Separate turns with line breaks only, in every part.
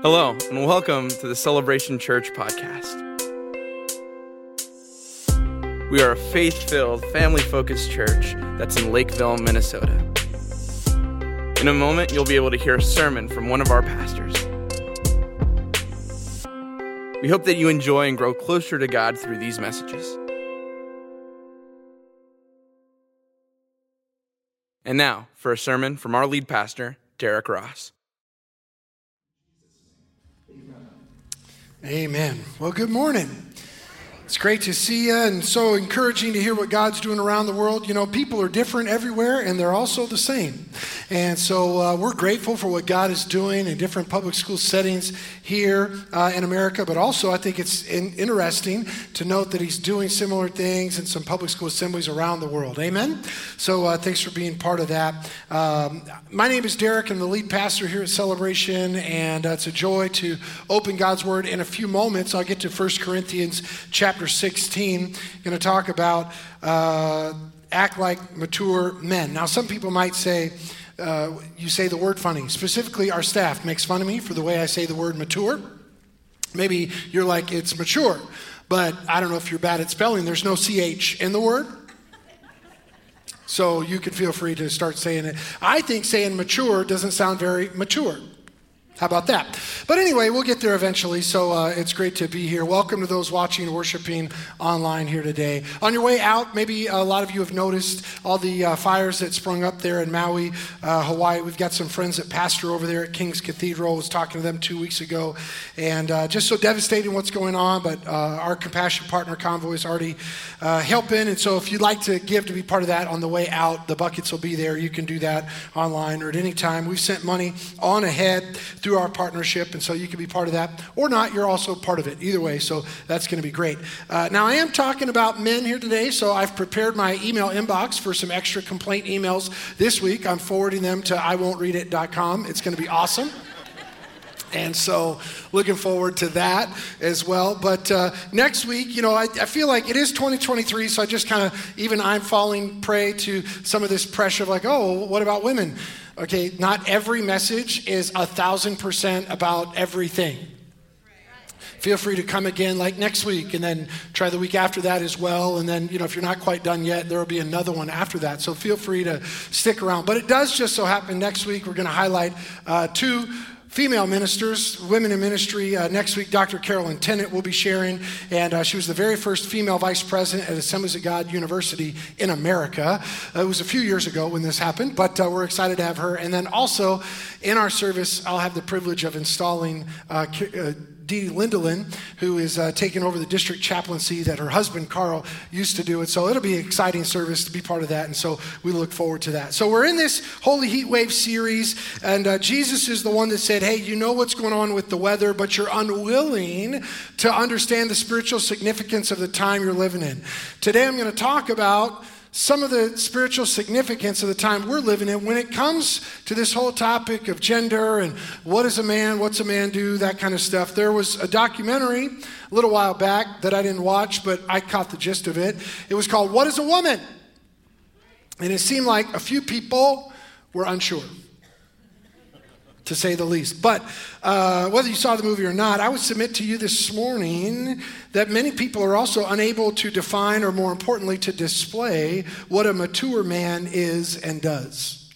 Hello, and welcome to the Celebration Church podcast. We are a faith filled, family focused church that's in Lakeville, Minnesota. In a moment, you'll be able to hear a sermon from one of our pastors. We hope that you enjoy and grow closer to God through these messages. And now, for a sermon from our lead pastor, Derrick Ross.
Amen. Well, good morning. It's great to see you and so encouraging to hear what God's doing around the world. You know, people are different everywhere and they're also the same. And so uh, we're grateful for what God is doing in different public school settings here uh, in America, but also I think it's in, interesting to note that He's doing similar things in some public school assemblies around the world. Amen? So uh, thanks for being part of that. Um, my name is Derrick. I'm the lead pastor here at Celebration, and uh, it's a joy to open God's Word. In a few moments, I'll get to 1 Corinthians chapter chapter 16. Going to talk about uh, act like mature men. Now, some people might say, uh, you say the word funny. Specifically, our staff makes fun of me for the way I say the word mature. Maybe you're like, it's mature. But I don't know if you're bad at spelling. There's no CH in the word. So you can feel free to start saying it. I think saying mature doesn't sound very mature. How about that? But anyway, we'll get there eventually. So uh, it's great to be here. Welcome to those watching and worshiping online here today. On your way out, maybe a lot of you have noticed all the uh, fires that sprung up there in Maui, uh, Hawaii. We've got some friends that pastor over there at King's Cathedral. I was talking to them two weeks ago, and uh, just so devastating what's going on. But uh, our compassion partner convoy is already uh, helping, and so if you'd like to give to be part of that on the way out, the buckets will be there. You can do that online or at any time. We've sent money on ahead through our partnership, and so you can be part of that. Or not, you're also part of it. Either way, so that's going to be great. Uh, now, I am talking about men here today, so I've prepared my email inbox for some extra complaint emails this week. I'm forwarding them to iwon'treadit.com. It's going to be awesome. And so, looking forward to that as well. But uh, next week, you know, I, I, feel like it is 2023, so I just kind of, even I'm falling prey to some of this pressure of like, oh, what about women? Okay, not every message is a thousand percent about everything. Feel free to come again like next week and then try the week after that as well. And then, you know, if you're not quite done yet, there will be another one after that. So feel free to stick around. But it does just so happen next week we're going to highlight uh, two female ministers, women in ministry. Uh, next week, Dr. Carolyn Tennant will be sharing, and uh, she was the very first female vice president at Assemblies of God University in America. Uh, it was a few years ago when this happened, but uh, we're excited to have her. And then also in our service, I'll have the privilege of installing uh, uh, Dee Lindelin, who is uh, taking over the district chaplaincy that her husband Carl used to do it. So it'll be an exciting service to be part of that, and so we look forward to that. So we're in this Holy Heat Wave series, and uh, Jesus is the one that said, "Hey, you know what's going on with the weather, but you're unwilling to understand the spiritual significance of the time you're living in." Today, I'm going to talk about some of the spiritual significance of the time we're living in when it comes to this whole topic of gender and what is a man, what's a man do, that kind of stuff. There was a documentary a little while back that I didn't watch, but I caught the gist of it. It was called What is a Woman? And it seemed like a few people were unsure to say the least. But uh, whether you saw the movie or not, I would submit to you this morning that many people are also unable to define, or more importantly, to display what a mature man is and does.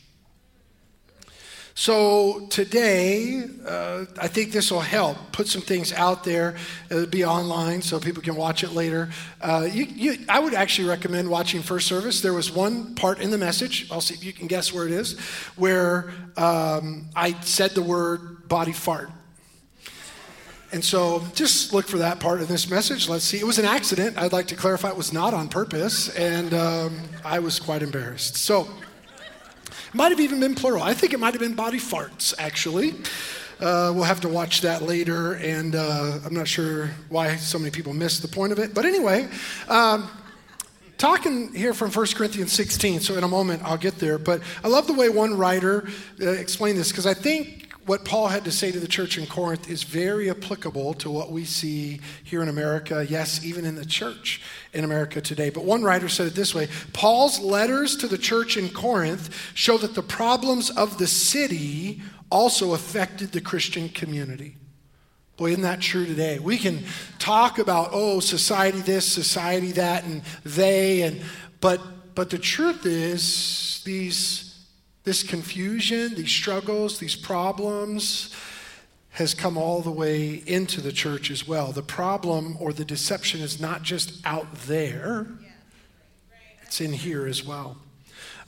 So today, uh, I think this will help put some things out there. It'll be online so people can watch it later. Uh, you, you, I would actually recommend watching first service. There was one part in the message, I'll see if you can guess where it is, where um, I said the word body fart. And so just look for that part of this message. Let's see. It was an accident. I'd like to clarify it was not on purpose, and um, I was quite embarrassed. So, might have even been plural. I think it might have been body farts, actually. Uh, we'll have to watch that later, and uh, I'm not sure why so many people missed the point of it. But anyway, um, talking here from 1 Corinthians 16, so in a moment I'll get there. But I love the way one writer uh, explained this because I think what Paul had to say to the church in Corinth is very applicable to what we see here in America, yes, even in the church in America today. But one writer said it this way Paul's letters to the church in Corinth show that the problems of the city also affected the Christian community. Boy, isn't that true today? We can talk about, oh, society this, society that, and they, and but but the truth is these this confusion, these struggles, these problems has come all the way into the church as well. The problem or the deception is not just out there, it's in here as well.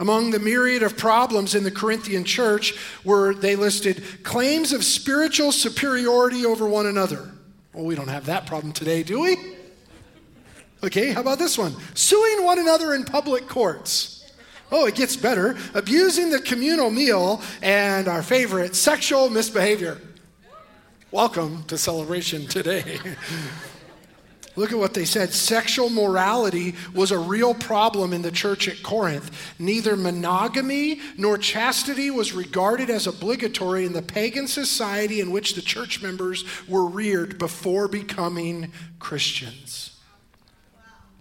Among the myriad of problems in the Corinthian church were they listed claims of spiritual superiority over one another. Well, we don't have that problem today, do we? Okay, how about this one? Suing one another in public courts. Oh, it gets better. Abusing the communal meal and our favorite, sexual misbehavior. Welcome to celebration today. Look at what they said. Sexual morality was a real problem in the church at Corinth. Neither monogamy nor chastity was regarded as obligatory in the pagan society in which the church members were reared before becoming Christians.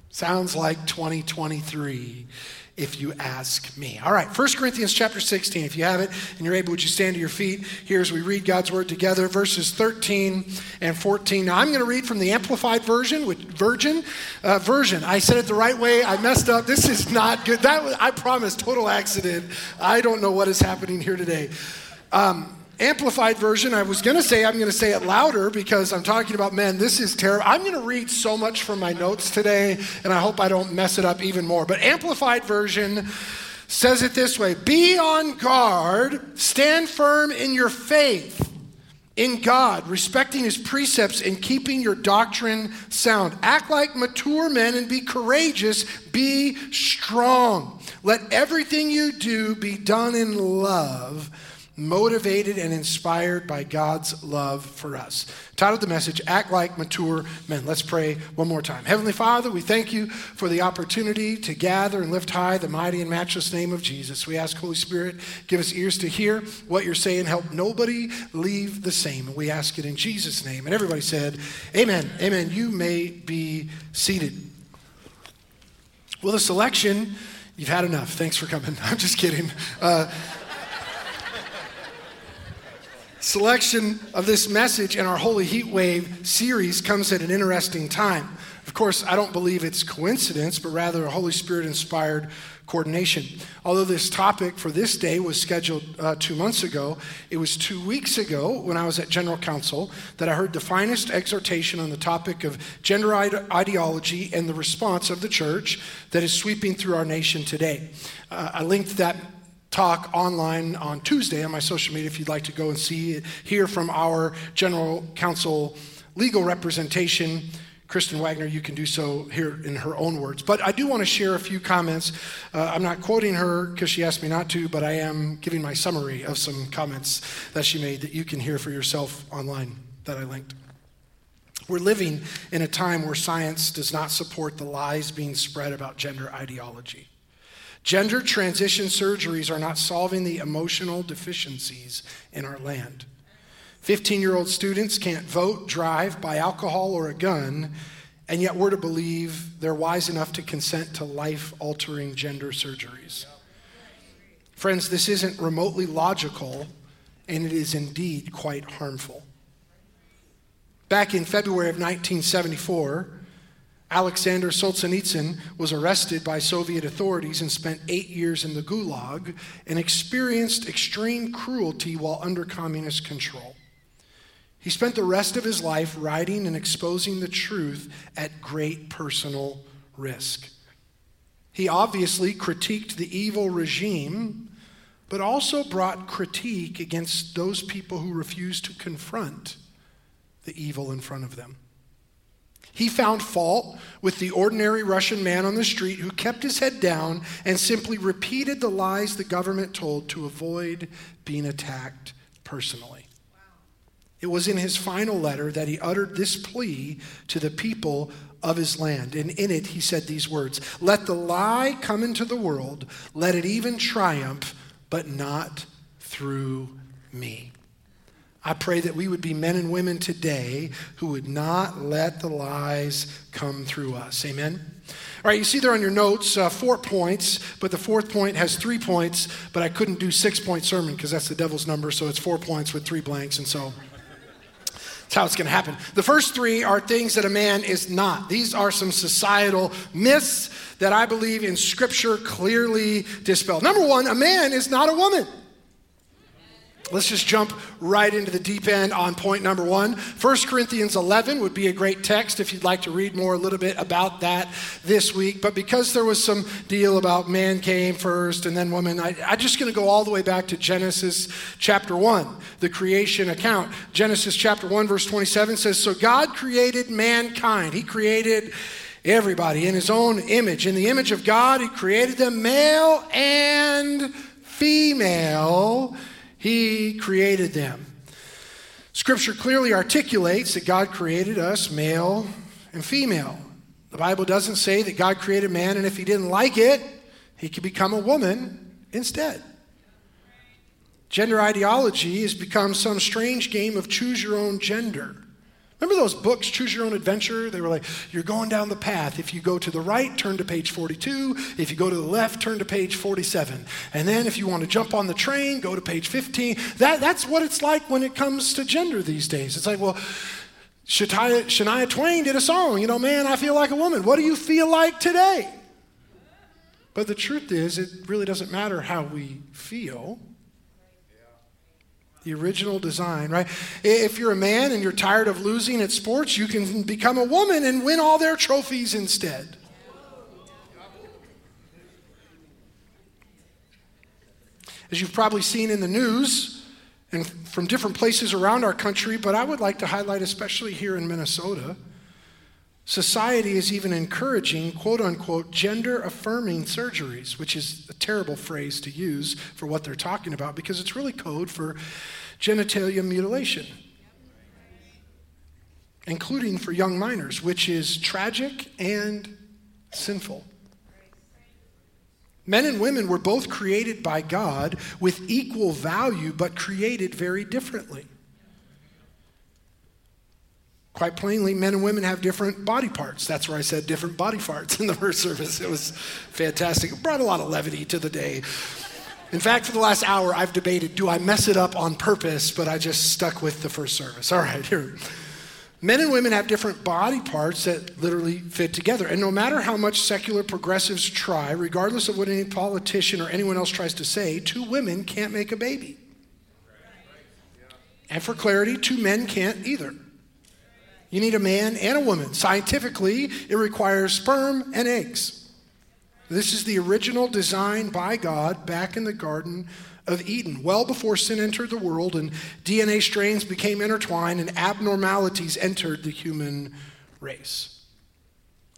Sounds like 2023 if you ask me. All right, 1 Corinthians chapter 16. If you have it and you're able, would you stand to your feet here as we read God's word together, verses 13 and 14. Now, I'm going to read from the Amplified Version, with Virgin uh, version. I said it the right way. I messed up. This is not good. That was, I promise, total accident. I don't know what is happening here today. Um, Amplified version, I was going to say, I'm going to say it louder because I'm talking about men. This is terrible. I'm going to read so much from my notes today, and I hope I don't mess it up even more. But Amplified version says it this way Be on guard, stand firm in your faith in God, respecting his precepts and keeping your doctrine sound. Act like mature men and be courageous, be strong. Let everything you do be done in love motivated and inspired by God's love for us. Titled the message, Act Like Mature Men. Let's pray one more time. Heavenly Father, we thank you for the opportunity to gather and lift high the mighty and matchless name of Jesus. We ask, Holy Spirit, give us ears to hear what you're saying. Help nobody leave the same. We ask it in Jesus' name. And everybody said, Amen. Amen. You may be seated. Well, the selection, you've had enough. Thanks for coming. I'm just kidding. Uh, selection of this message in our Holy Heat Wave series comes at an interesting time. Of course, I don't believe it's coincidence, but rather a Holy Spirit inspired coordination. Although this topic for this day was scheduled uh, two months ago, it was two weeks ago when I was at General Council that I heard the finest exhortation on the topic of gender ideology and the response of the church that is sweeping through our nation today. Uh, I linked that talk online on Tuesday on my social media if you'd like to go and see it, hear from our general counsel legal representation. Kristen Waggoner, you can do so here in her own words. But I do want to share a few comments. Uh, I'm not quoting her because she asked me not to, but I am giving my summary of some comments that she made that you can hear for yourself online that I linked. We're living in a time where science does not support the lies being spread about gender ideology. Gender transition surgeries are not solving the emotional deficiencies in our land. 15 year old students can't vote, drive, buy alcohol or a gun, and yet we're to believe they're wise enough to consent to life altering gender surgeries. Friends, this isn't remotely logical, and it is indeed quite harmful. Back in February of 1974, Alexander Solzhenitsyn was arrested by Soviet authorities and spent eight years in the Gulag and experienced extreme cruelty while under communist control. He spent the rest of his life writing and exposing the truth at great personal risk. He obviously critiqued the evil regime, but also brought critique against those people who refused to confront the evil in front of them. He found fault with the ordinary Russian man on the street who kept his head down and simply repeated the lies the government told to avoid being attacked personally. It was in his final letter that he uttered this plea to the people of his land. And in it, he said these words Let the lie come into the world, let it even triumph, but not through me. I pray that we would be men and women today who would not let the lies come through us. Amen? All right, you see there on your notes uh, four points, but the fourth point has three points, but I couldn't do six point sermon because that's the devil's number, so it's four points with three blanks, and so That's how it's going to happen. The first three are things that a man is not. These are some societal myths that I believe in Scripture clearly dispel. Number one, a man is not a woman. Let's just jump right into the deep end on point number one. 1 Corinthians 11 would be a great text if you'd like to read more a little bit about that this week. But because there was some deal about man came first and then woman, I, I'm just going to go all the way back to Genesis chapter 1, the creation account. Genesis chapter 1, verse 27 says, So God created mankind. He created everybody in his own image. In the image of God, he created them male and female he created them. Scripture clearly articulates that God created us male and female. The Bible doesn't say that God created man and if he didn't like it, he could become a woman instead. Gender ideology has become some strange game of choose your own gender. Remember those books, Choose Your Own Adventure? They were like, you're going down the path. If you go to the right, turn to page 42. If you go to the left, turn to page 47. And then if you want to jump on the train, go to page 15. That, that's what it's like when it comes to gender these days. It's like, well, Shania, Shania Twain did a song, you know, man, I feel like a woman. What do you feel like today? But the truth is, it really doesn't matter how we feel the original design, right? If you're a man and you're tired of losing at sports, you can become a woman and win all their trophies instead. As you've probably seen in the news and from different places around our country, but I would like to highlight, especially here in Minnesota, Society is even encouraging quote unquote gender affirming surgeries, which is a terrible phrase to use for what they're talking about because it's really code for genitalia mutilation, including for young minors, which is tragic and sinful. Men and women were both created by God with equal value, but created very differently. Quite plainly, men and women have different body parts. That's where I said different body parts in the first service. It was fantastic. It brought a lot of levity to the day. In fact, for the last hour, I've debated do I mess it up on purpose, but I just stuck with the first service. All right, here. Men and women have different body parts that literally fit together. And no matter how much secular progressives try, regardless of what any politician or anyone else tries to say, two women can't make a baby. And for clarity, two men can't either. You need a man and a woman. Scientifically, it requires sperm and eggs. This is the original design by God back in the Garden of Eden, well before sin entered the world and DNA strains became intertwined and abnormalities entered the human race.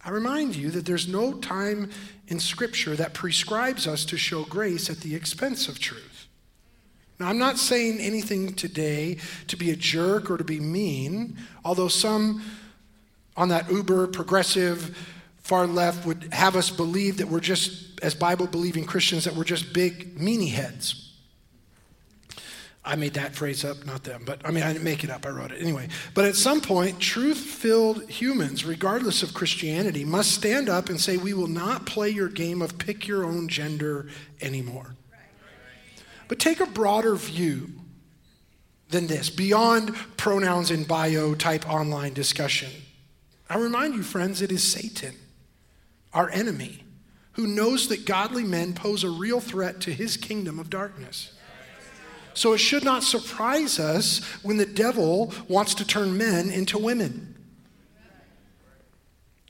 I remind you that there's no time in Scripture that prescribes us to show grace at the expense of truth. Now, I'm not saying anything today to be a jerk or to be mean, although some on that uber progressive far left would have us believe that we're just, as Bible believing Christians, that we're just big meanie heads. I made that phrase up, not them, but I mean, I didn't make it up, I wrote it. Anyway, but at some point, truth filled humans, regardless of Christianity, must stand up and say, We will not play your game of pick your own gender anymore. But take a broader view than this, beyond pronouns and bio type online discussion. I remind you, friends, it is Satan, our enemy, who knows that godly men pose a real threat to his kingdom of darkness. So it should not surprise us when the devil wants to turn men into women.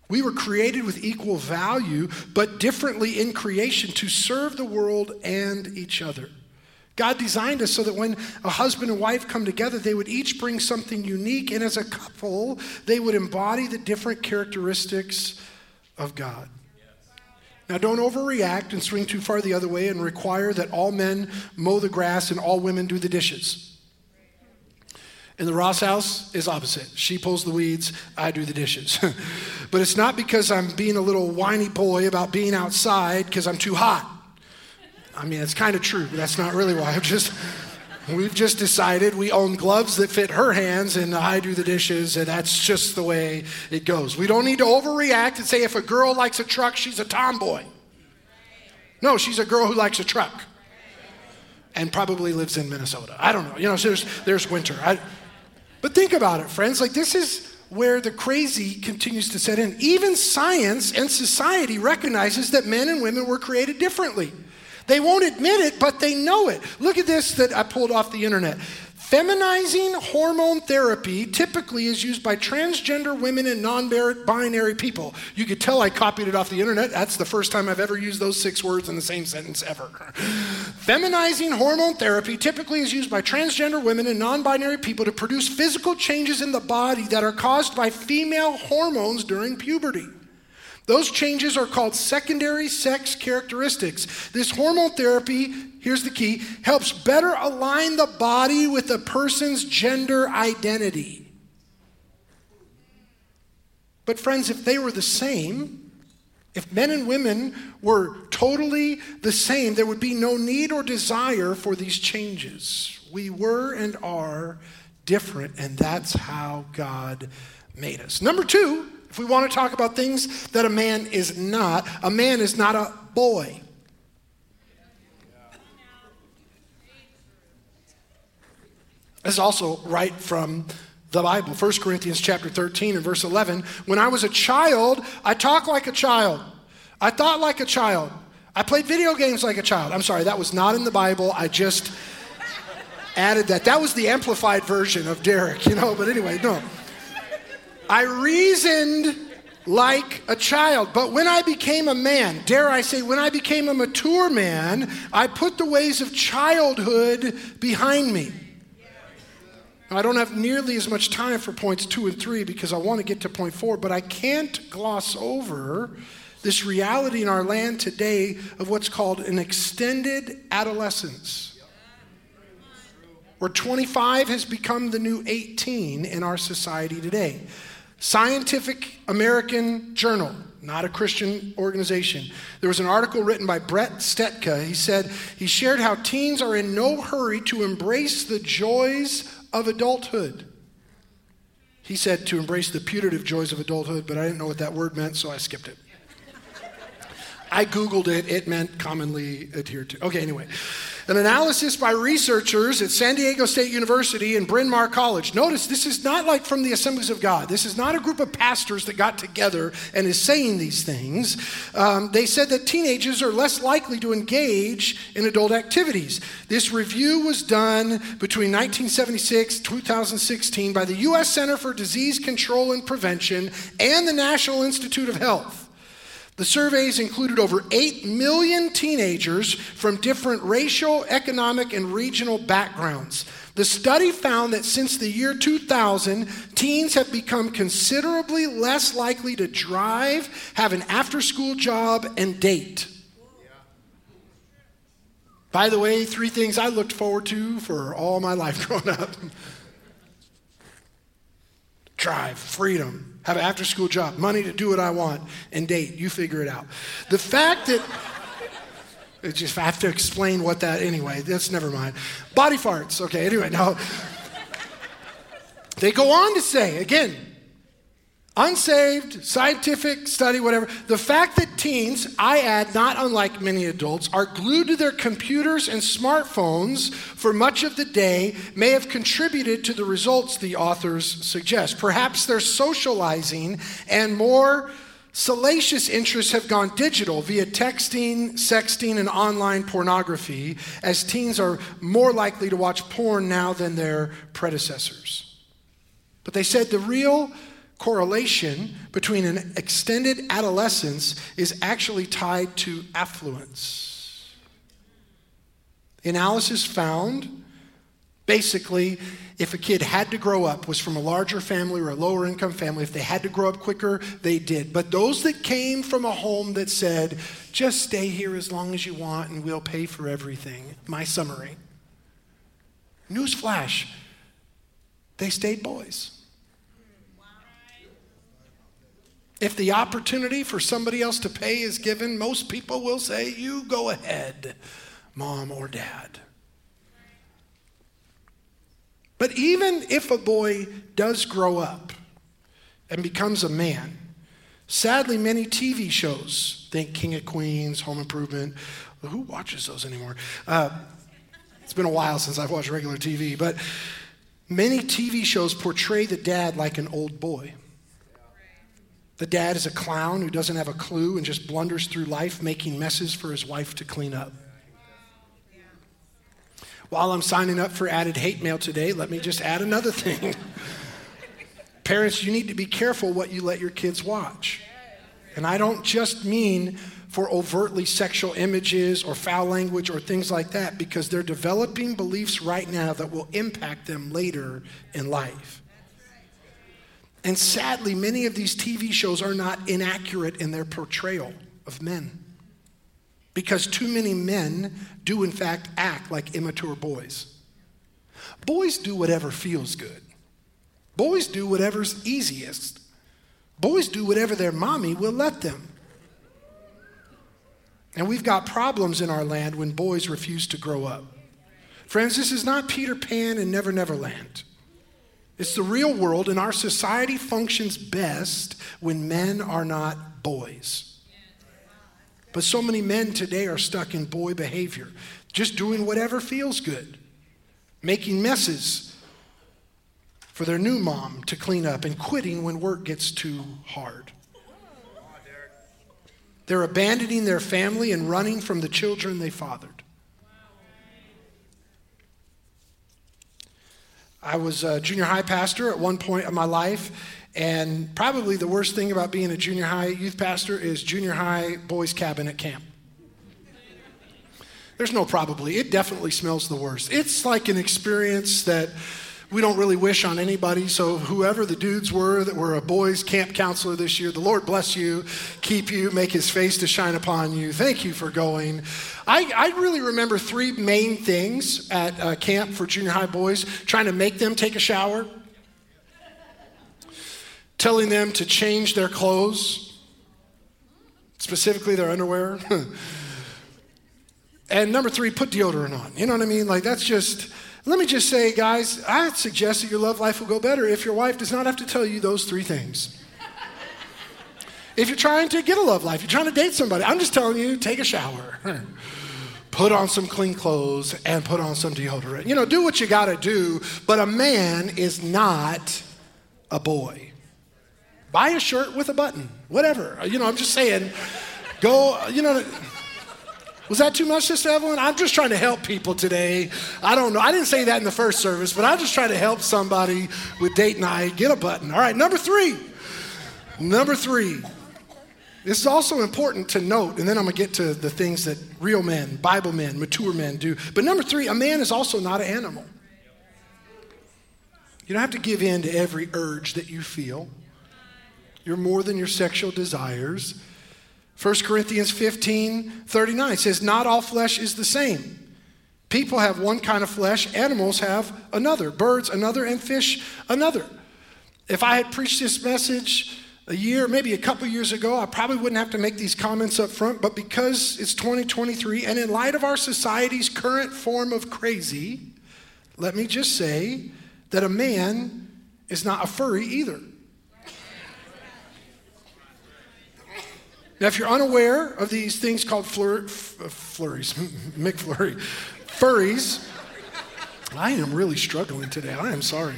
We were created with equal value, but differently in creation to serve the world and each other. God designed us so that when a husband and wife come together, they would each bring something unique, and as a couple, they would embody the different characteristics of God. Now, don't overreact and swing too far the other way and require that all men mow the grass and all women do the dishes. In the Ross house is opposite. She pulls the weeds, I do the dishes. but it's not because I'm being a little whiny boy about being outside because I'm too hot. I mean, it's kind of true, but that's not really why. I've just, we've just decided we own gloves that fit her hands and I do the dishes, and that's just the way it goes. We don't need to overreact and say if a girl likes a truck, she's a tomboy. No, she's a girl who likes a truck and probably lives in Minnesota. I don't know. You know, so there's, there's winter. I, But think about it, friends. Like, this is where the crazy continues to set in. Even science and society recognizes that men and women were created differently. They won't admit it, but they know it. Look at this that I pulled off the internet. Feminizing hormone therapy typically is used by transgender women and non binary people. You could tell I copied it off the internet. That's the first time I've ever used those six words in the same sentence ever. Feminizing hormone therapy typically is used by transgender women and non binary people to produce physical changes in the body that are caused by female hormones during puberty. Those changes are called secondary sex characteristics. This hormone therapy, here's the key, helps better align the body with a person's gender identity. But, friends, if they were the same, if men and women were totally the same, there would be no need or desire for these changes. We were and are different, and that's how God made us. Number two, if we want to talk about things that a man is not, a man is not a boy. This is also right from the Bible. 1 Corinthians chapter 13 and verse 11. When I was a child, I talked like a child. I thought like a child. I played video games like a child. I'm sorry, that was not in the Bible. I just added that. That was the amplified version of Derrick, you know, but anyway, no. I reasoned like a child. But when I became a man, dare I say, when I became a mature man, I put the ways of childhood behind me. I don't have nearly as much time for points two and three because I want to get to point four, but I can't gloss over this reality in our land today of what's called an extended adolescence. Where 25 has become the new 18 in our society today. Scientific American Journal, not a Christian organization. There was an article written by Bret Stetka. He said, he shared how teens are in no hurry to embrace the joys of adulthood. He said to embrace the putative joys of adulthood, but I didn't know what that word meant, so I skipped it. I Googled it, it meant commonly adhered to. Okay, anyway. An analysis by researchers at San Diego State University and Bryn Mawr College. Notice this is not like from the Assemblies of God. This is not a group of pastors that got together and is saying these things. Um, they said that teenagers are less likely to engage in adult activities. This review was done between 1976 2016 by the U.S. Center for Disease Control and Prevention and the National Institute of Health. The surveys included over 8 million teenagers from different racial, economic, and regional backgrounds. The study found that since the year 2000, teens have become considerably less likely to drive, have an after school job, and date. By the way, three things I looked forward to for all my life growing up drive, freedom, have an after school job, money to do what I want, and date. You figure it out. The fact that, just I have to explain what that anyway, that's never mind. Body farts, okay, anyway, now. They go on to say, again, unsaved, scientific study, whatever. The fact that teens, I add, not unlike many adults, are glued to their computers and smartphones for much of the day may have contributed to the results the authors suggest. Perhaps their socializing and more salacious interests have gone digital via texting, sexting, and online pornography, as teens are more likely to watch porn now than their predecessors. But they said the real correlation between an extended adolescence is actually tied to affluence. The analysis found basically if a kid had to grow up was from a larger family or a lower income family if they had to grow up quicker they did. But those that came from a home that said just stay here as long as you want and we'll pay for everything my summary. Newsflash they stayed boys If the opportunity for somebody else to pay is given, most people will say, You go ahead, mom or dad. But even if a boy does grow up and becomes a man, sadly, many TV shows, think King of Queens, Home Improvement, who watches those anymore? Uh, it's been a while since I've watched regular TV, but Many TV shows portray the dad like an old boy. The dad is a clown who doesn't have a clue and just blunders through life making messes for his wife to clean up. While I'm signing up for added hate mail today, let me just add another thing. Parents, you need to be careful what you let your kids watch. And I don't just mean for overtly sexual images or foul language or things like that, because they're developing beliefs right now that will impact them later in life. And sadly, many of these TV shows are not inaccurate in their portrayal of men. Because too many men do, in fact, act like immature boys. Boys do whatever feels good, boys do whatever's easiest. Boys do whatever their mommy will let them. And we've got problems in our land when boys refuse to grow up. Friends, this is not Peter Pan and Never Never Land. It's the real world, and our society functions best when men are not boys. But so many men today are stuck in boy behavior, just doing whatever feels good, making messes for their new mom to clean up, and quitting when work gets too hard. They're abandoning their family and running from the children they fathered. I was a junior high pastor at one point of my life, and probably the worst thing about being a junior high youth pastor is junior high boys' cabin at camp. There's no probably, it definitely smells the worst. It's like an experience that we don't really wish on anybody. So, whoever the dudes were that were a boys' camp counselor this year, the Lord bless you, keep you, make his face to shine upon you. Thank you for going. I, I really remember three main things at uh, camp for junior high boys trying to make them take a shower, telling them to change their clothes, specifically their underwear. and number three, put deodorant on. You know what I mean? Like, that's just let me just say, guys, I suggest that your love life will go better if your wife does not have to tell you those three things. if you're trying to get a love life, you're trying to date somebody, I'm just telling you, take a shower. Put on some clean clothes and put on some deodorant. You know, do what you got to do, but a man is not a boy. Buy a shirt with a button, whatever. You know, I'm just saying, go, you know, was that too much, Sister Evelyn? I'm just trying to help people today. I don't know. I didn't say that in the first service, but I'm just trying to help somebody with date night get a button. All right, number three. Number three. This is also important to note, and then I'm going to get to the things that real men, Bible men, mature men do. But number three, a man is also not an animal. You don't have to give in to every urge that you feel. You're more than your sexual desires. 1 Corinthians 15 39 says, Not all flesh is the same. People have one kind of flesh, animals have another, birds another, and fish another. If I had preached this message a year, maybe a couple years ago, I probably wouldn't have to make these comments up front, but because it's 2023 and in light of our society's current form of crazy, let me just say that a man is not a furry either. Now, if you're unaware of these things called flur- f- flurries, McFlurry, furries, I am really struggling today. I am sorry.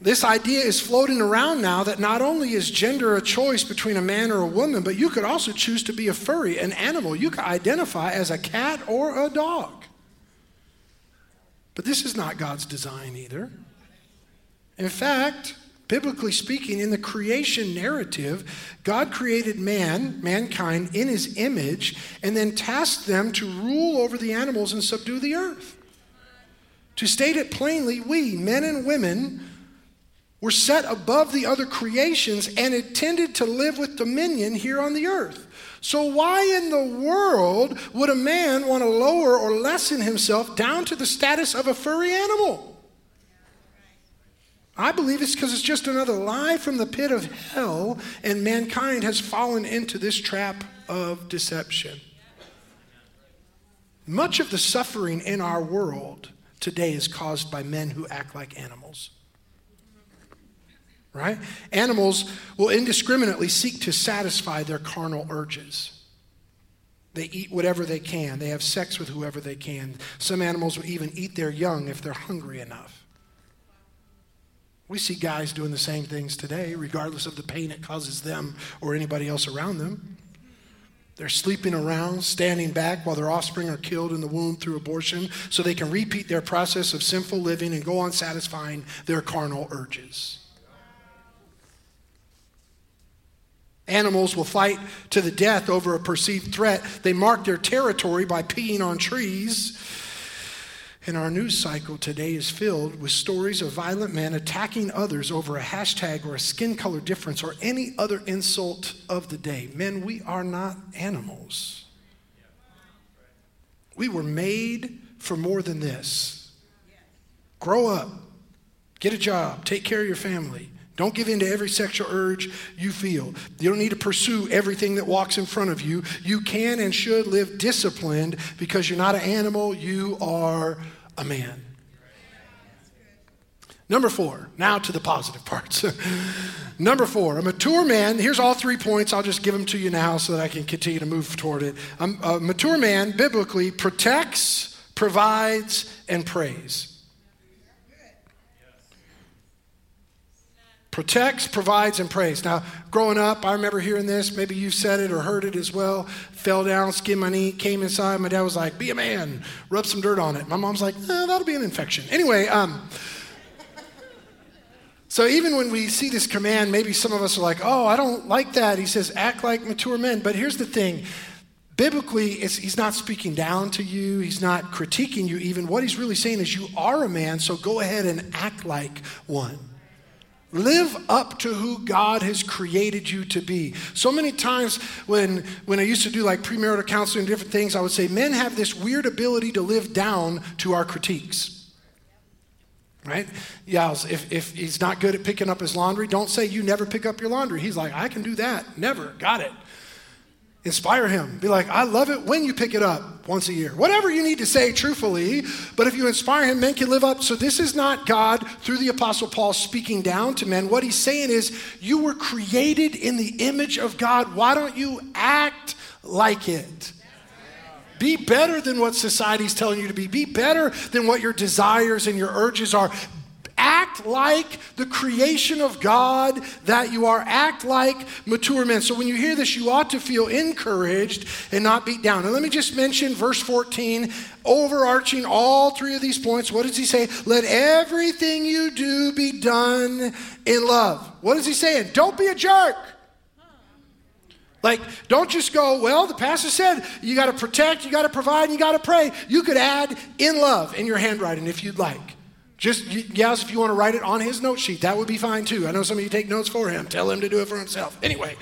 This idea is floating around now that not only is gender a choice between a man or a woman, but you could also choose to be a furry, an animal. You could identify as a cat or a dog. But this is not God's design either. In fact, Biblically speaking, in the creation narrative, God created man, mankind, in his image, and then tasked them to rule over the animals and subdue the earth. To state it plainly, we, men and women, were set above the other creations and intended to live with dominion here on the earth. So, why in the world would a man want to lower or lessen himself down to the status of a furry animal? I believe it's because it's just another lie from the pit of hell, and mankind has fallen into this trap of deception. Much of the suffering in our world today is caused by men who act like animals. Right? Animals will indiscriminately seek to satisfy their carnal urges. They eat whatever they can. They have sex with whoever they can. Some animals will even eat their young if they're hungry enough. We see guys doing the same things today, regardless of the pain it causes them or anybody else around them. They're sleeping around, standing back while their offspring are killed in the womb through abortion so they can repeat their process of sinful living and go on satisfying their carnal urges. Animals will fight to the death over a perceived threat. They mark their territory by peeing on trees and our news cycle today is filled with stories of violent men attacking others over a hashtag or a skin color difference or any other insult of the day. Men, we are not animals. We were made for more than this. Grow up, get a job, take care of your family. Don't give in to every sexual urge you feel. You don't need to pursue everything that walks in front of you. You can and should live disciplined because you're not an animal, you are a man. Number four, now to the positive parts. Number four, a mature man, here's all three points. I'll just give them to you now so that I can continue to move toward it. Um, a mature man, biblically, protects, provides, and prays. Protects, provides, and prays. Now, growing up, I remember hearing this. Maybe you said it or heard it as well. Fell down, skinned my knee, came inside. My dad was like, "Be a man, rub some dirt on it." My mom's like, eh, "That'll be an infection." Anyway, um, so even when we see this command, maybe some of us are like, "Oh, I don't like that." He says, "Act like mature men." But here's the thing. Biblically, he's not speaking down to you. He's not critiquing you, even. What he's really saying is, you are a man, so go ahead and act like one. Live up to who God has created you to be. So many times when, when I used to do like premarital counseling and different things, I would say men have this weird ability to live down to our critiques. Right? Yeah, if, if he's not good at picking up his laundry, don't say you never pick up your laundry. He's like, I can do that. Never. Got it. Inspire him. Be like, I love it when you pick it up once a year. Whatever you need to say truthfully, but if you inspire him, men can live up. So this is not God through the Apostle Paul speaking down to men. What he's saying is, you were created in the image of God. Why don't you act like it? Be better than what society's telling you to be. Be better than what your desires and your urges are. Act like the creation of God that you are. Act like mature men. So when you hear this, you ought to feel encouraged and not beat down. And let me just mention verse 14, overarching all three of these points. What does he say? Let everything you do be done in love. What is he saying? Don't be a jerk. Like, don't just go, well, the pastor said you got to protect, you got to provide, and you got to pray. You could add in love in your handwriting if you'd like. Just, yes, if you want to write it on his note sheet, that would be fine too. I know some of you take notes for him. Tell him to do it for himself. Anyway,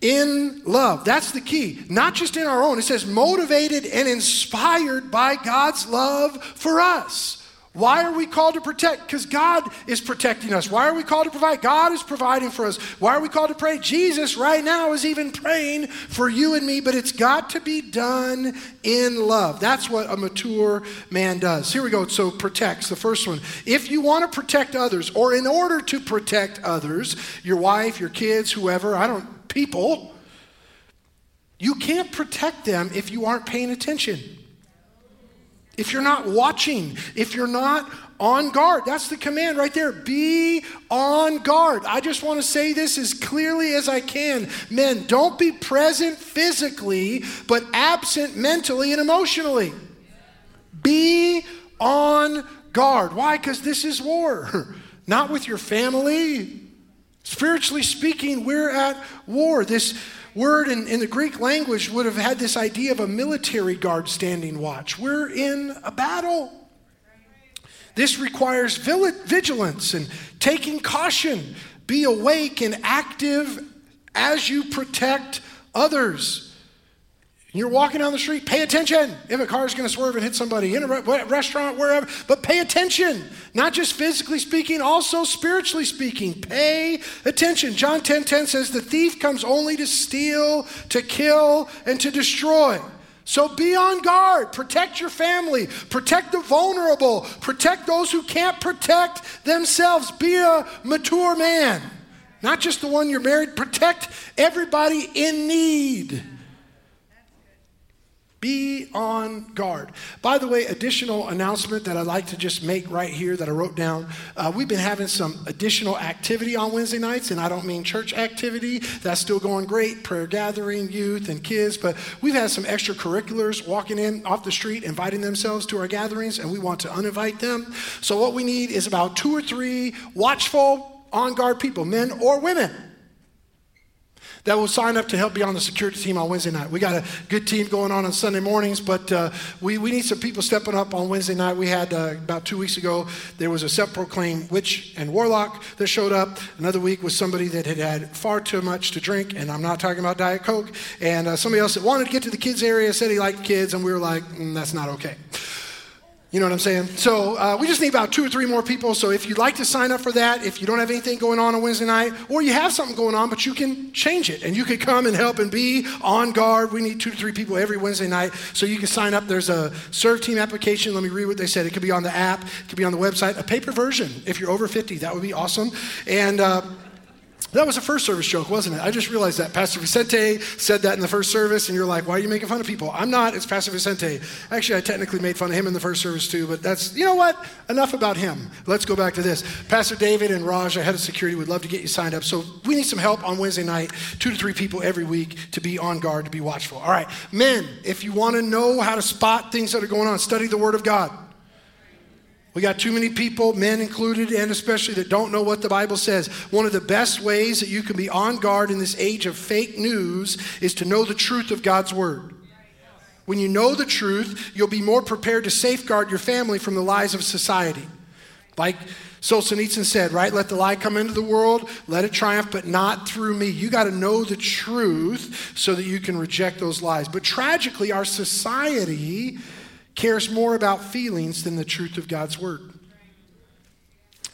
in love. That's the key. Not just in our own. It says motivated and inspired by God's love for us. Why are we called to protect? Because God is protecting us. Why are we called to provide? God is providing for us. Why are we called to pray? Jesus right now is even praying for you and me, but it's got to be done in love. That's what a mature man does. Here we go. So protects, the first one. If you want to protect others, or in order to protect others, your wife, your kids, whoever, I don't, people, you can't protect them if you aren't paying attention if you're not watching, if you're not on guard. That's the command right there. Be on guard. I just want to say this as clearly as I can. Men, don't be present physically, but absent mentally and emotionally. Be on guard. Why? Because this is war. Not with your family. Spiritually speaking, we're at war. This word in, in the Greek language would have had this idea of a military guard standing watch. We're in a battle. This requires vigilance and taking caution. Be awake and active as you protect others. You're walking down the street, pay attention. If a car is going to swerve and hit somebody in a restaurant, wherever, but pay attention. Not just physically speaking, also spiritually speaking. Pay attention. John 10 10 says, The thief comes only to steal, to kill, and to destroy. So be on guard. Protect your family. Protect the vulnerable. Protect those who can't protect themselves. Be a mature man. Not just the one you're married. Protect everybody in need. Be on guard. By the way, additional announcement that I'd like to just make right here that I wrote down. Uh, we've been having some additional activity on Wednesday nights, and I don't mean church activity. That's still going great, prayer gathering, youth, and kids. But we've had some extracurriculars walking in off the street, inviting themselves to our gatherings, and we want to uninvite them. So what we need is about two or three watchful, on guard people, men or women that will sign up to help be on the security team on Wednesday night. We got a good team going on on Sunday mornings, but uh, we, we need some people stepping up on Wednesday night. We had uh, about two weeks ago, there was a self proclaimed witch and warlock that showed up. Another week was somebody that had had far too much to drink, and I'm not talking about Diet Coke. And uh, somebody else that wanted to get to the kids' area said he liked kids, and we were like, mm, that's not okay. You know what I'm saying? So uh, we just need about two or three more people. So if you'd like to sign up for that, if you don't have anything going on on Wednesday night, or you have something going on, but you can change it and you could come and help and be on guard. We need two to three people every Wednesday night. So you can sign up. There's a serve team application. Let me read what they said. It could be on the app, it could be on the website, a paper version. If you're over 50, that would be awesome. And uh, that was a first service joke, wasn't it? I just realized that. Pastor Vicente said that in the first service, and you're like, why are you making fun of people? I'm not, it's Pastor Vicente. Actually, I technically made fun of him in the first service too, but that's, you know what? Enough about him. Let's go back to this. Pastor David and Raj, our head of security, would love to get you signed up. So we need some help on Wednesday night, two to three people every week to be on guard, to be watchful. All right, men, if you want to know how to spot things that are going on, study the Word of God. We got too many people, men included, and especially that don't know what the Bible says. One of the best ways that you can be on guard in this age of fake news is to know the truth of God's Word. When you know the truth, you'll be more prepared to safeguard your family from the lies of society. Like Solzhenitsyn said, right? Let the lie come into the world, let it triumph, but not through me. You got to know the truth so that you can reject those lies. But tragically, our society cares more about feelings than the truth of God's word.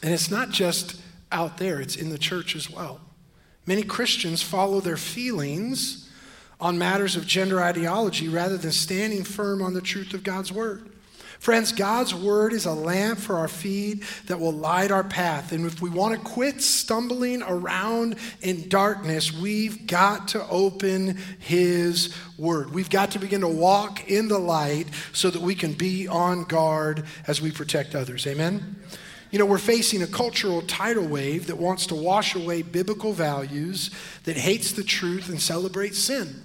And it's not just out there, it's in the church as well. Many Christians follow their feelings on matters of gender ideology rather than standing firm on the truth of God's word. Friends, God's word is a lamp for our feet that will light our path. And if we want to quit stumbling around in darkness, we've got to open his word. We've got to begin to walk in the light so that we can be on guard as we protect others. Amen? You know, we're facing a cultural tidal wave that wants to wash away biblical values, that hates the truth and celebrates sin.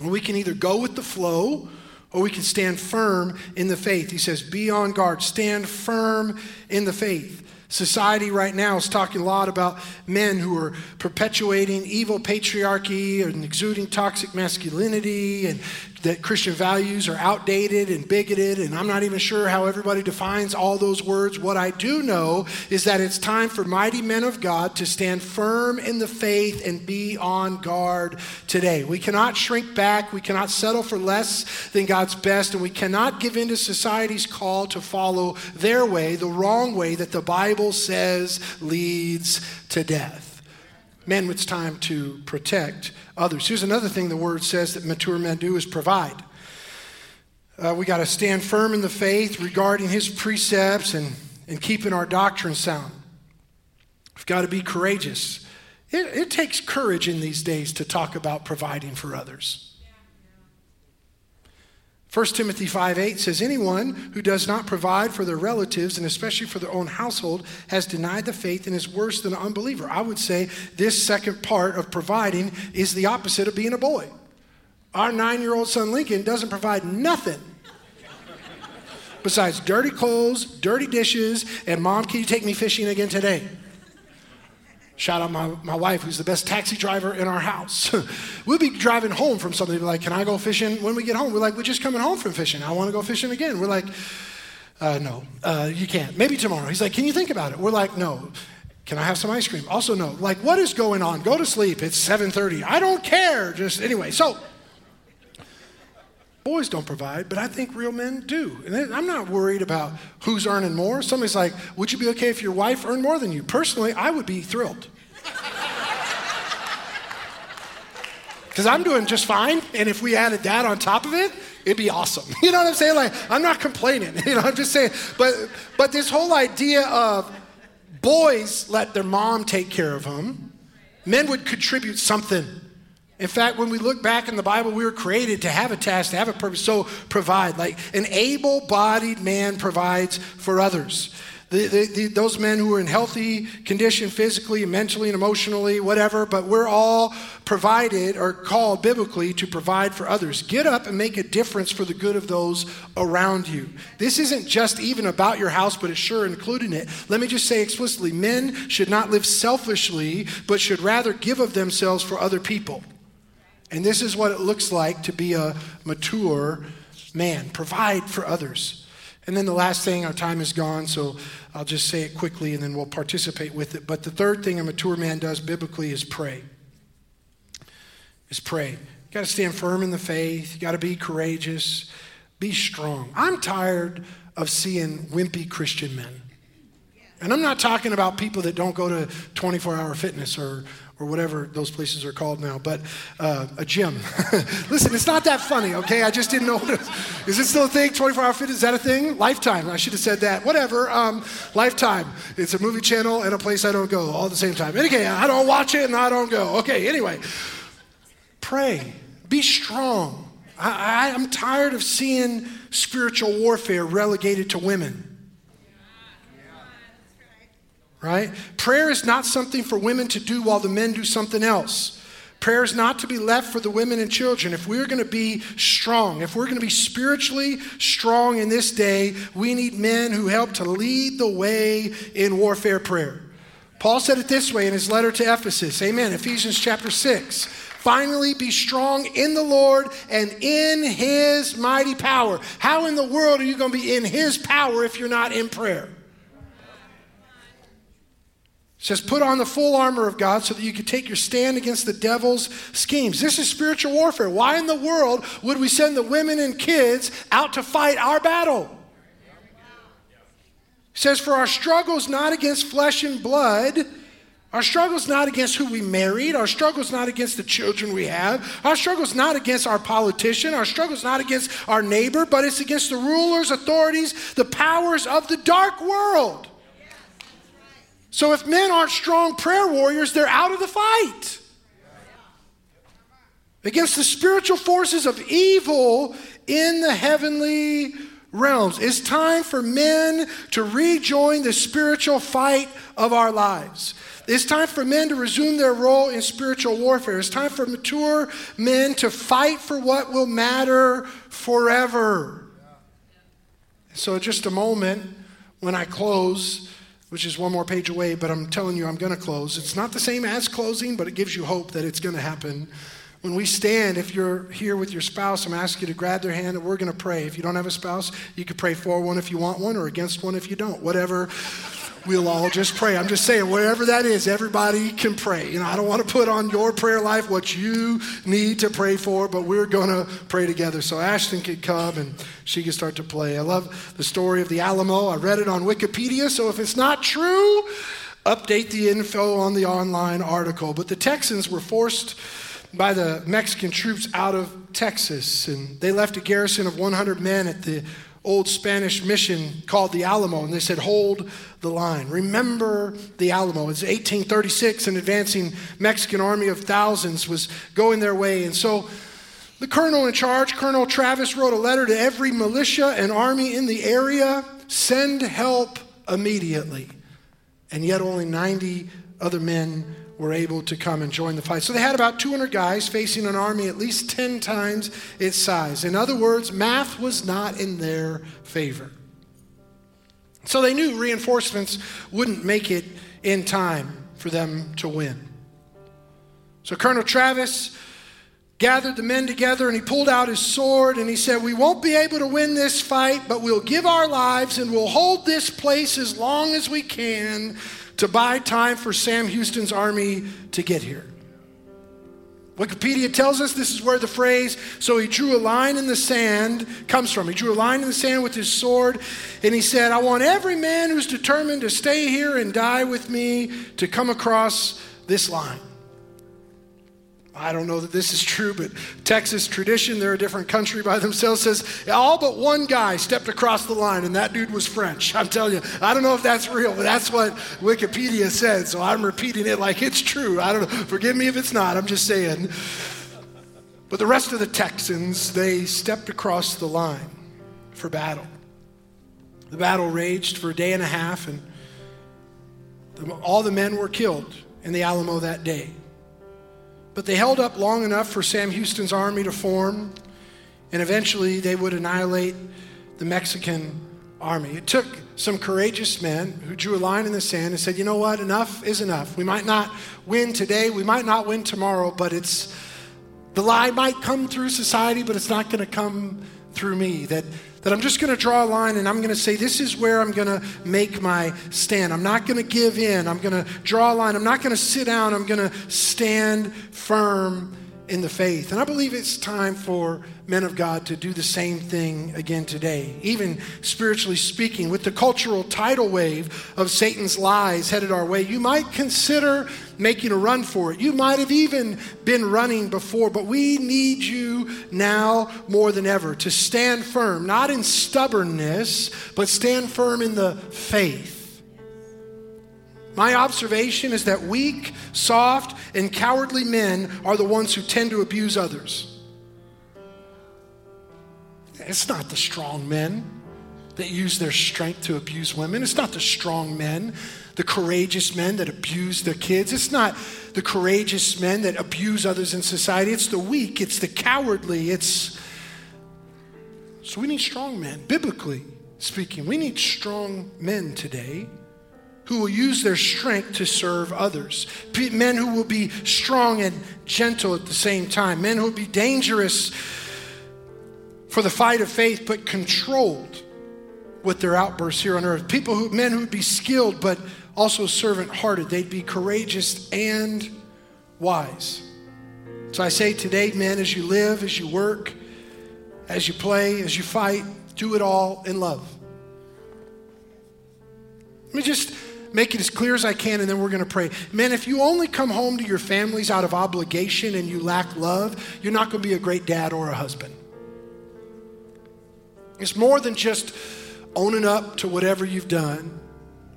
And we can either go with the flow or we can stand firm in the faith. He says, Be on guard, stand firm in the faith. Society right now is talking a lot about men who are perpetuating evil patriarchy and exuding toxic masculinity and that Christian values are outdated and bigoted, and I'm not even sure how everybody defines all those words. What I do know is that it's time for mighty men of God to stand firm in the faith and be on guard today. We cannot shrink back, we cannot settle for less than God's best, and we cannot give in to society's call to follow their way, the wrong way that the Bible says leads to death. Men, it's time to protect others. Here's another thing the word says that mature men do is provide. Uh, we got to stand firm in the faith regarding his precepts and, and keeping our doctrine sound. We've got to be courageous. It, it takes courage in these days to talk about providing for others. 1 Timothy 5 8 says, Anyone who does not provide for their relatives and especially for their own household has denied the faith and is worse than an unbeliever. I would say this second part of providing is the opposite of being a boy. Our nine year old son Lincoln doesn't provide nothing besides dirty clothes, dirty dishes, and mom, can you take me fishing again today? Shout out my, my wife, who's the best taxi driver in our house. we'll be driving home from something. Be like, Can I go fishing when we get home? We're like, We're just coming home from fishing. I want to go fishing again. We're like, uh, No, uh, you can't. Maybe tomorrow. He's like, Can you think about it? We're like, No. Can I have some ice cream? Also, no. Like, what is going on? Go to sleep. It's 7:30. I don't care. Just anyway. So, boys don't provide, but I think real men do. And I'm not worried about who's earning more. Somebody's like, Would you be okay if your wife earned more than you? Personally, I would be thrilled. Because I'm doing just fine, and if we added that on top of it, it'd be awesome. You know what I'm saying? Like, I'm not complaining. You know, I'm just saying. But, but this whole idea of boys let their mom take care of them, men would contribute something In fact, when we look back in the Bible, we were created to have a task, to have a purpose, so provide. Like an able bodied man provides for others. The, the, the, those men who are in healthy condition physically, mentally, and emotionally, whatever, but we're all provided or called biblically to provide for others. Get up and make a difference for the good of those around you. This isn't just even about your house, but it's sure including it. Let me just say explicitly men should not live selfishly, but should rather give of themselves for other people. And this is what it looks like to be a mature man. Provide for others. And then the last thing, our time is gone, so I'll just say it quickly and then we'll participate with it. But the third thing a mature man does biblically is pray. Is pray. You got to stand firm in the faith. You got to be courageous. Be strong. I'm tired of seeing wimpy Christian men. And I'm not talking about people that don't go to 24 hour fitness or, or whatever those places are called now, but uh, a gym. Listen, it's not that funny, okay? I just didn't know. Is it still a thing? 24 hour fit, is that a thing? Lifetime. I should have said that. Whatever. Um, Lifetime. It's a movie channel and a place I don't go all at the same time. Okay, I don't watch it and I don't go. Okay, anyway. Pray. Be strong. I, I, I'm tired of seeing spiritual warfare relegated to women right? Prayer is not something for women to do while the men do something else. Prayer is not to be left for the women and children. If we're going to be strong, if we're going to be spiritually strong in this day, we need men who help to lead the way in warfare prayer. Paul said it this way in his letter to Ephesus. Amen. Ephesians chapter 6. Finally, be strong in the Lord and in his mighty power. How in the world are you going to be in his power if you're not in prayer? Says, put on the full armor of God so that you can take your stand against the devil's schemes. This is spiritual warfare. Why in the world would we send the women and kids out to fight our battle? It says, for our struggle is not against flesh and blood. Our struggle is not against who we married. Our struggle is not against the children we have. Our struggle is not against our politician. Our struggle is not against our neighbor, but it's against the rulers, authorities, the powers of the dark world. So if men aren't strong prayer warriors, they're out of the fight. Against the spiritual forces of evil in the heavenly realms. It's time for men to rejoin the spiritual fight of our lives. It's time for men to resume their role in spiritual warfare. It's time for mature men to fight for what will matter forever. So, just a moment when I close, which is one more page away, but I'm telling you, I'm going to close. It's not the same as closing, but it gives you hope that it's going to happen. When we stand, if you're here with your spouse, I'm asking you to grab their hand and we're going to pray. If you don't have a spouse, you can pray for one if you want one or against one if you don't. Whatever we'll all just pray. I'm just saying, wherever that is, everybody can pray. You know, I don't want to put on your prayer life what you need to pray for, but we're going to pray together. So Ashton could come and she could start to play. I love the story of the Alamo. I read it on Wikipedia, so if it's not true, update the info on the online article. But the Texans were forced by the Mexican troops out of Texas, and they left a garrison of 100 men at the old Spanish mission called the Alamo, and they said, Hold the line. Remember the Alamo. It's 1836, an advancing Mexican army of thousands was going their way. And so the colonel in charge, Colonel Travis, wrote a letter to every militia and army in the area send help immediately. And yet only 90 other men were able to come and join the fight. So they had about 200 guys facing an army at least 10 times its size. In other words, math was not in their favor. So they knew reinforcements wouldn't make it in time for them to win. So Colonel Travis gathered the men together and he pulled out his sword and he said, We won't be able to win this fight, but we'll give our lives and we'll hold this place as long as we can to buy time for Sam Houston's army to get here. Wikipedia tells us this is where the phrase, so he drew a line in the sand, comes from. He drew a line in the sand with his sword, and he said, I want every man who's determined to stay here and die with me to come across this line. I don't know that this is true, but Texas tradition, they're a different country by themselves, says all but one guy stepped across the line, and that dude was French. I'm telling you, I don't know if that's real, but that's what Wikipedia said, so I'm repeating it like it's true. I don't know. Forgive me if it's not, I'm just saying. But the rest of the Texans, they stepped across the line for battle. The battle raged for a day and a half, and all the men were killed in the Alamo that day. But they held up long enough for Sam Houston's army to form, and eventually they would annihilate the Mexican army. It took some courageous men who drew a line in the sand and said, you know what, enough is enough. We might not win today, we might not win tomorrow, but it's the lie might come through society, but it's not going to come through me. That, that I'm just going to draw a line and I'm going to say, this is where I'm going to make my stand. I'm not going to give in. I'm going to draw a line. I'm not going to sit down. I'm going to stand firm in the faith. And I believe it's time for men of God to do the same thing again today, even spiritually speaking. With the cultural tidal wave of Satan's lies headed our way, you might consider making a run for it. You might have even been running before, but we need you now more than ever to stand firm, not in stubbornness, but stand firm in the faith. My observation is that weak, soft, and cowardly men are the ones who tend to abuse others. It's not the strong men that use their strength to abuse women. It's not the strong men, the courageous men that abuse their kids. It's not the courageous men that abuse others in society. It's the weak, it's the cowardly. It's so we need strong men, biblically speaking. We need strong men today who will use their strength to serve others. Men who will be strong and gentle at the same time. Men who will be dangerous for the fight of faith, but controlled with their outbursts here on earth. People who, men who would be skilled, but also servant hearted. They'd be courageous and wise. So I say today, men, as you live, as you work, as you play, as you fight, do it all in love. Let me just make it as clear as I can, and then we're going to pray. Man, if you only come home to your families out of obligation and you lack love, you're not going to be a great dad or a husband. It's more than just owning up to whatever you've done.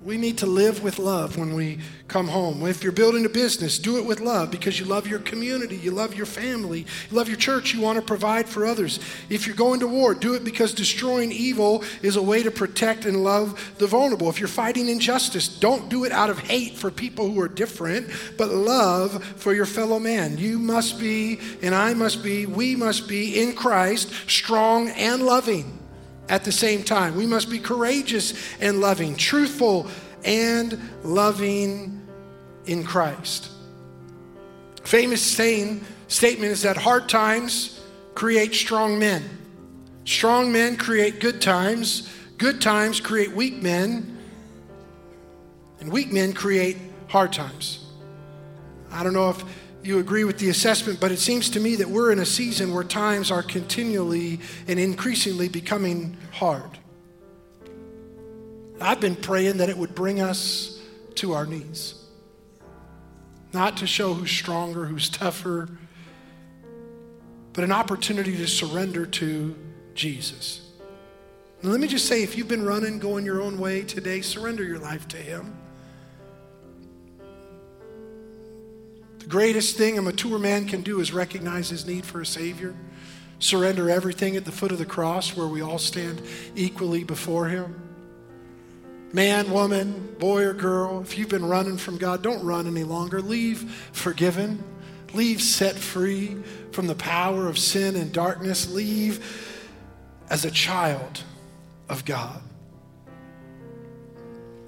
We need to live with love when we come home. If you're building a business, do it with love because you love your community, you love your family, you love your church, you want to provide for others. If you're going to war, do it because destroying evil is a way to protect and love the vulnerable. If you're fighting injustice, don't do it out of hate for people who are different, but love for your fellow man. You must be, and I must be, we must be in Christ, strong and loving at the same time. We must be courageous and loving, truthful and loving in Christ. Famous saying, statement is that hard times create strong men. Strong men create good times. Good times create weak men. And weak men create hard times. I don't know if you agree with the assessment, but it seems to me that we're in a season where times are continually and increasingly becoming hard. I've been praying that it would bring us to our knees. Not to show who's stronger, who's tougher, but an opportunity to surrender to Jesus. Now, let me just say if you've been running, going your own way today, surrender your life to Him. Greatest thing a mature man can do is recognize his need for a Savior, surrender everything at the foot of the cross where we all stand equally before Him. Man, woman, boy, or girl, if you've been running from God, don't run any longer. Leave forgiven, leave set free from the power of sin and darkness. Leave as a child of God.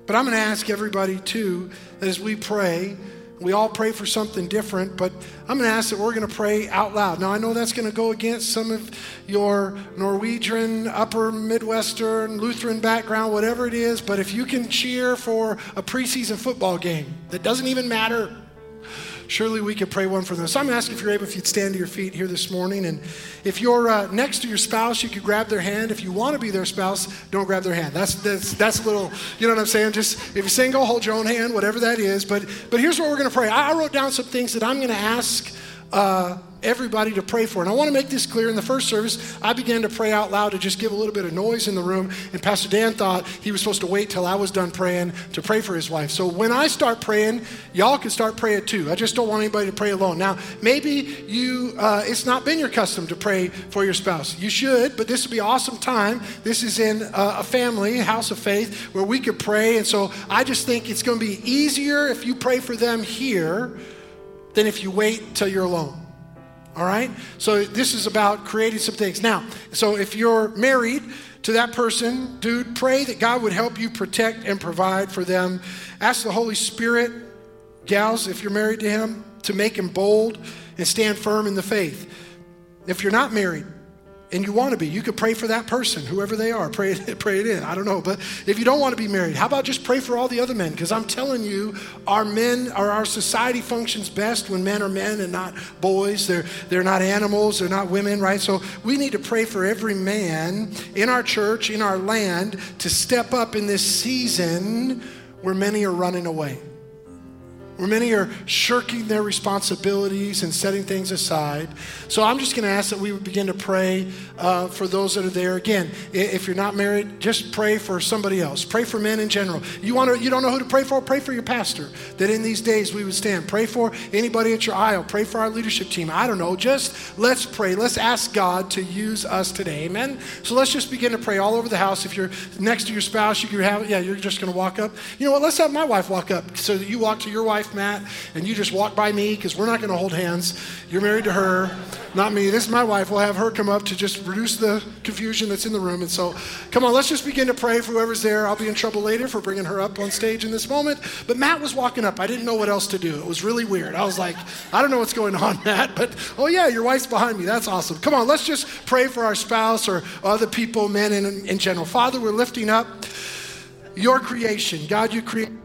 But I'm going to ask everybody, too, that as we pray, we all pray for something different, but I'm going to ask that we're going to pray out loud. Now, I know that's going to go against some of your Norwegian, upper Midwestern, Lutheran background, whatever it is, but if you can cheer for a preseason football game that doesn't even matter, surely we could pray one for them. So I'm asking if you're able, if you'd stand to your feet here this morning. And if you're uh, next to your spouse, you could grab their hand. If you want to be their spouse, don't grab their hand. That's, that's, that's a little, you know what I'm saying? Just if you're single, hold your own hand, whatever that is. But, but here's what we're going to pray. I, I wrote down some things that I'm going to ask. Uh, everybody to pray for. And I want to make this clear. In the first service, I began to pray out loud to just give a little bit of noise in the room. And Pastor Dan thought he was supposed to wait till I was done praying to pray for his wife. So when I start praying, y'all can start praying too. I just don't want anybody to pray alone. Now, maybe you, uh, it's not been your custom to pray for your spouse. You should, but this would be awesome time. This is in uh, a family, house of faith, where we could pray. And so I just think it's going to be easier if you pray for them here than if you wait till you're alone. All right? So this is about creating some things. Now, so if you're married to that person, dude, pray that God would help you protect and provide for them. Ask the Holy Spirit, gals, if you're married to him, to make him bold and stand firm in the faith. If you're not married, and you want to be, you could pray for that person, whoever they are. Pray, pray it in. I don't know. But if you don't want to be married, how about just pray for all the other men? Because I'm telling you, our men, our society functions best when men are men and not boys. They're, they're not animals, they're not women, right? So we need to pray for every man in our church, in our land, to step up in this season where many are running away many are shirking their responsibilities and setting things aside. So I'm just going to ask that we would begin to pray uh, for those that are there. Again, if you're not married, just pray for somebody else. Pray for men in general. You want to, you don't know who to pray for? Pray for your pastor. That in these days we would stand. Pray for anybody at your aisle. Pray for our leadership team. I don't know. Just let's pray. Let's ask God to use us today. Amen. So let's just begin to pray all over the house. If you're next to your spouse, you can have yeah. You're just going to walk up. You know what? Let's have my wife walk up so that you walk to your wife Matt, and you just walk by me because we're not going to hold hands. You're married to her, not me. This is my wife. We'll have her come up to just reduce the confusion that's in the room. And so, come on, let's just begin to pray for whoever's there. I'll be in trouble later for bringing her up on stage in this moment. But Matt was walking up. I didn't know what else to do. It was really weird. I was like, I don't know what's going on, Matt, but oh, yeah, your wife's behind me. That's awesome. Come on, let's just pray for our spouse or other people, men in, in general. Father, we're lifting up your creation. God, you created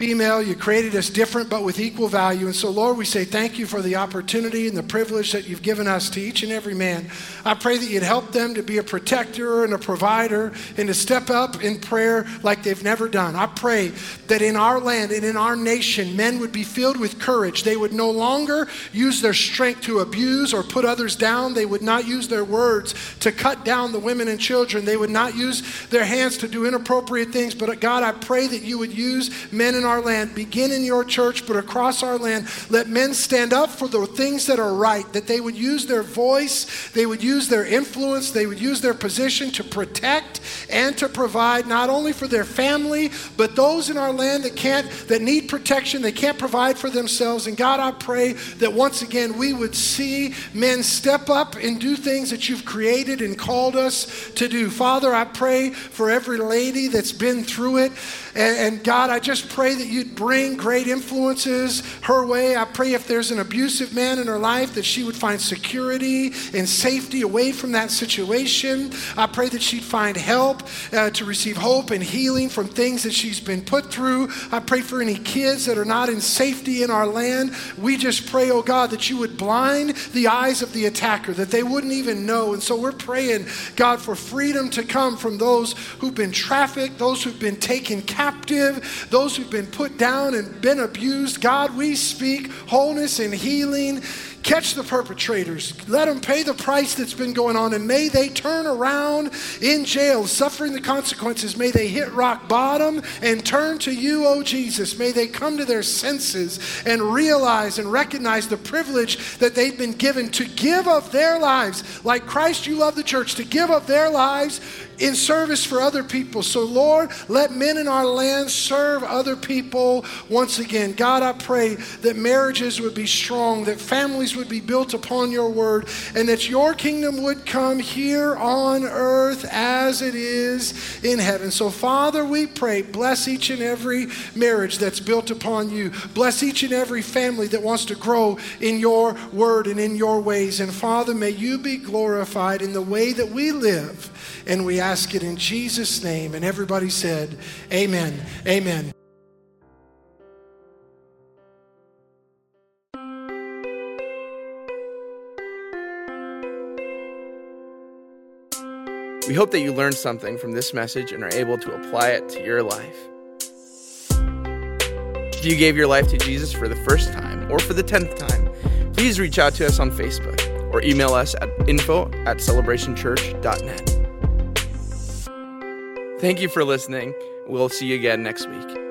female. You created us different but with equal value. And so, Lord, we say thank you for the opportunity and the privilege that you've given us to each and every man. I pray that you'd help them to be a protector and a provider and to step up in prayer like they've never done. I pray that in our land and in our nation, men would be filled with courage. They would no longer use their strength to abuse or put others down. They would not use their words to cut down the women and children. They would not use their hands to do inappropriate things. But God, I pray that you would use men in our land, begin in your church, but across our land, let men stand up for the things that are right, that they would use their voice, they would use their influence, they would use their position to protect and to provide not only for their family, but those in our land that can't, that need protection, they can't provide for themselves. And God, I pray that once again we would see men step up and do things that you've created and called us to do. Father, I pray for every lady that's been through it. And, and, God, I just pray that you'd bring great influences her way. I pray if there's an abusive man in her life, that she would find security and safety away from that situation. I pray that she'd find help uh, to receive hope and healing from things that she's been put through. I pray for any kids that are not in safety in our land. We just pray, oh God, that you would blind the eyes of the attacker, that they wouldn't even know. And so we're praying, God, for freedom to come from those who've been trafficked, those who've been taken captive captive, those who've been put down and been abused. God, we speak wholeness and healing. Catch the perpetrators. Let them pay the price that's been going on, and may they turn around in jail, suffering the consequences. May they hit rock bottom and turn to you, oh Jesus. May they come to their senses and realize and recognize the privilege that they've been given to give of their lives, like Christ, you love the church, to give of their lives in service for other people. So, Lord, let men in our land serve other people once again. God, I pray that marriages would be strong, that families would be built upon your word, and that your kingdom would come here on earth as it is in heaven. So, Father, we pray, bless each and every marriage that's built upon you. Bless each and every family that wants to grow in your word and in your ways. And, Father, may you be glorified in the way that we live. And we ask it in Jesus' name. And everybody said, Amen. Amen.
We hope that you learned something from this message and are able to apply it to your life. If you gave your life to Jesus for the first time or for the tenth time, please reach out to us on Facebook or email us at info at celebrationchurch.net. Thank you for listening. We'll see you again next week.